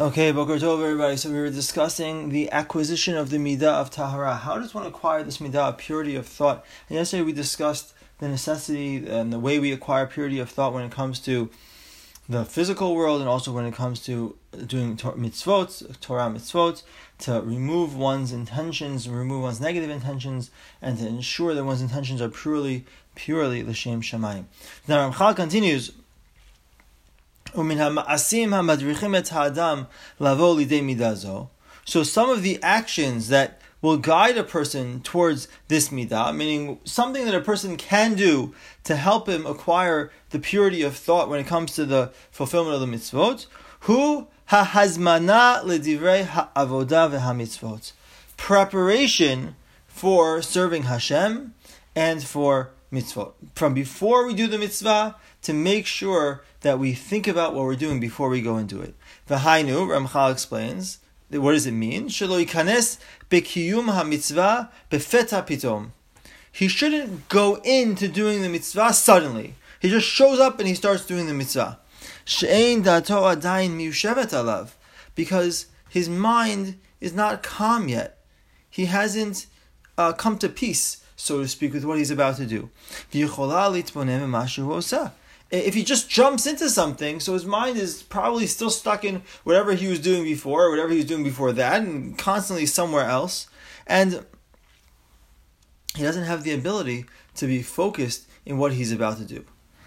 Okay, Boker Tov, everybody. So we were discussing the acquisition of the midah of tahara. How does one acquire this midah of purity of thought? And yesterday we discussed the necessity and the way we acquire purity of thought when it comes to the physical world and also when it comes to doing mitzvot, Torah mitzvot, to remove one's intentions, remove one's negative intentions, and to ensure that one's intentions are purely, purely l'shem shamayim. Now Ramchal continues. So some of the actions that will guide a person towards this midah, meaning something that a person can do to help him acquire the purity of thought when it comes to the fulfillment of the mitzvot, hu hahazmana ledivrei ha'avodah v'hamitzvot. Preparation for serving Hashem and for mitzvot. From before we do the mitzvah, to make sure that we think about what we're doing before we go into it. V'hainu, Ramchal explains, what does it mean? Shelo yikanes bekiyum befeta pitom. He shouldn't go into doing the mitzvah suddenly. He just shows up and he starts doing the mitzvah. She'ein dato adayin alav. Because his mind is not calm yet. He hasn't uh, come to peace, so to speak, with what he's about to do if he just jumps into something, so his mind is probably still stuck in whatever he was doing before, or whatever he was doing before that, and constantly somewhere else, and he doesn't have the ability to be focused in what he's about to do.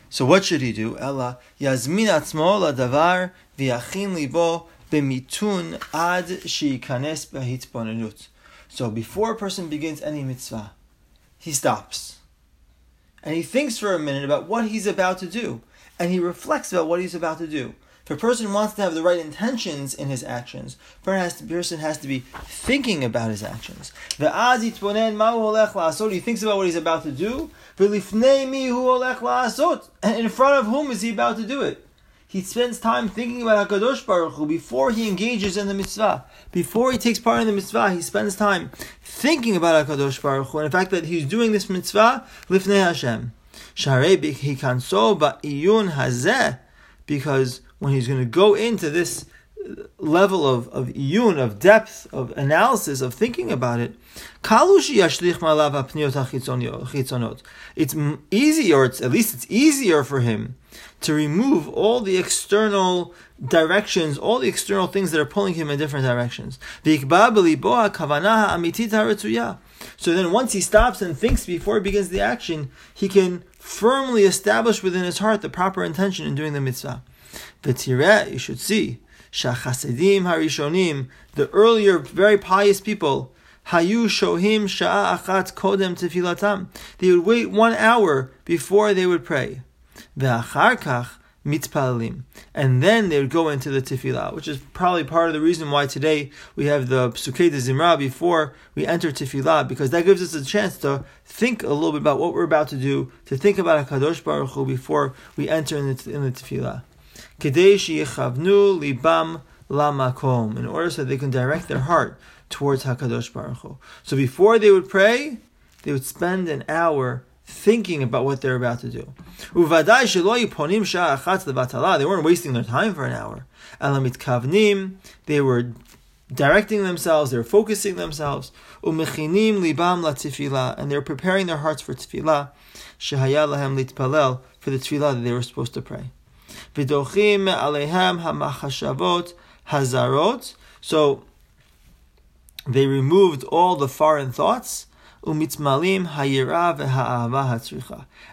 So what should he do? Ella yazmin atzmo ladavar libo b'mitun ad sheikanes b'hitbonenut. So before a person begins any mitzvah, he stops and he thinks for a minute about what he's about to do, and he reflects about what he's about to do. If a person wants to have the right intentions in his actions, the person has to be thinking about his actions. The So He thinks about what he's about to do. And in front of whom is he about to do it? He spends time thinking about Hakadosh Baruch Hu before he engages in the mitzvah. Before he takes part in the mitzvah, he spends time thinking about Hakadosh Baruch Hu and the fact that he's doing this mitzvah lifnei Hashem. Sharei hikanso ba'iyun hazeh, because when he's going to go into this level of, of iyun, of depth, of analysis, of thinking about it, it's easy, or it's, at least it's easier for him to remove all the external directions, all the external things that are pulling him in different directions. So then once he stops and thinks before he begins the action, he can firmly establish within his heart the proper intention in doing the mitzvah. The tireh, you should see, Shachasidim Harishonim, the earlier, very pious people, Hayu Shohim Sha'a Achat Kodem Tefilatam. They would wait one hour before they would pray. Ve'achar kach mitpalalim. And then they would go into the tefillah, which is probably part of the reason why today we have the Psukei de Zimra before we enter tefillah, because that gives us a chance to think a little bit about what we're about to do, to think about HaKadosh Baruch Hu before we enter in the, in the tefillah. Kadesh yichavnu libam lamakom, in order so they can direct their heart towards HaKadosh Baruch Hu. So before they would pray, they would spend an hour thinking about what they're about to do. They weren't wasting their time for an hour. They were directing themselves, they were focusing themselves. And they were preparing their hearts for tefillah. For the tefillah that they were supposed to pray. So they removed all the foreign thoughts umitzmalim.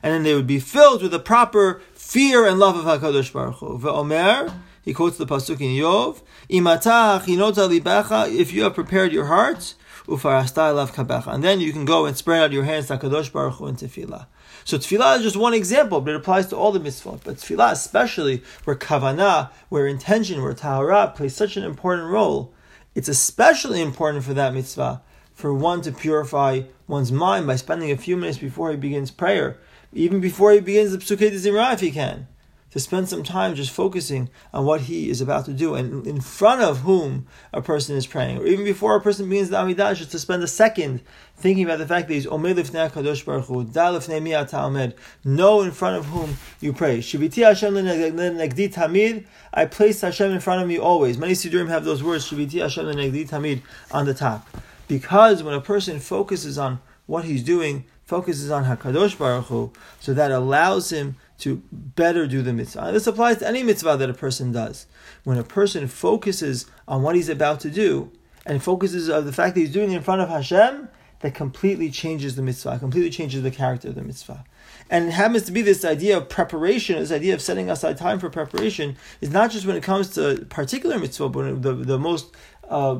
And then they would be filled with the proper fear and love of HaKadosh Baruch Hu. Ve'omer, he quotes the pasuk in Iyov, imata chinota libecha, if you have prepared your heart, kabecha. And then you can go and spread out your hands to HaKadosh Baruch Hu in tefillah. So tefillah is just one example, but it applies to all the mitzvot. But tefillah especially, where kavanah, where intention, where tahara plays such an important role, it's especially important for that mitzvah for one to purify one's mind by spending a few minutes before he begins prayer, even before he begins the Psukei de Zimra if he can. to spend some time just focusing on what he is about to do and in front of whom a person is praying, or even before a person begins the Amidah, just to spend a second thinking about the fact that he's Omed Lifnei Kadosh Baruch Hu, Da Lifnei Mi Ata know in front of whom you pray. Shiviti Hashem Negdi Tamid, I place Hashem in front of me always. Many Siddurim have those words, Shiviti Hashem Negdi Tamid, on the top. Because when a person focuses on what he's doing, focuses on Hakadosh Baruch Hu, so that allows him to better do the mitzvah. And this applies to any mitzvah that a person does. When a person focuses on what he's about to do and focuses on the fact that he's doing it in front of Hashem, that completely changes the mitzvah, completely changes the character of the mitzvah. And it happens to be this idea of preparation, this idea of setting aside time for preparation, is not just when it comes to particular mitzvah, but the, the most uh,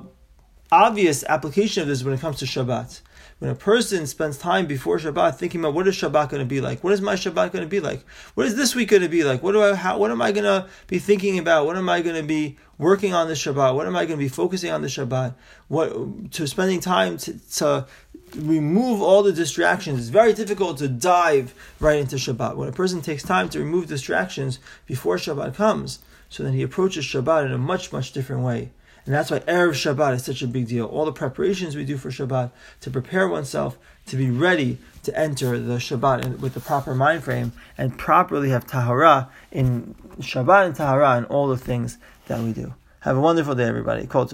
obvious application of this when it comes to Shabbat. When a person spends time before Shabbat thinking about what is Shabbat going to be like, what is my Shabbat going to be like, what is this week going to be like, what do I, how, what am I going to be thinking about, what am I going to be working on this Shabbat, what am I going to be focusing on this Shabbat, what to spending time to, to remove all the distractions. It's very difficult to dive right into Shabbat. When a person takes time to remove distractions before Shabbat comes, so then he approaches Shabbat in a much much different way. And that's why Erev Shabbat is such a big deal. All the preparations we do for Shabbat to prepare oneself to be ready to enter the Shabbat with the proper mind frame and properly have Tahara in Shabbat and Tahara and all the things that we do. Have a wonderful day, everybody. Kol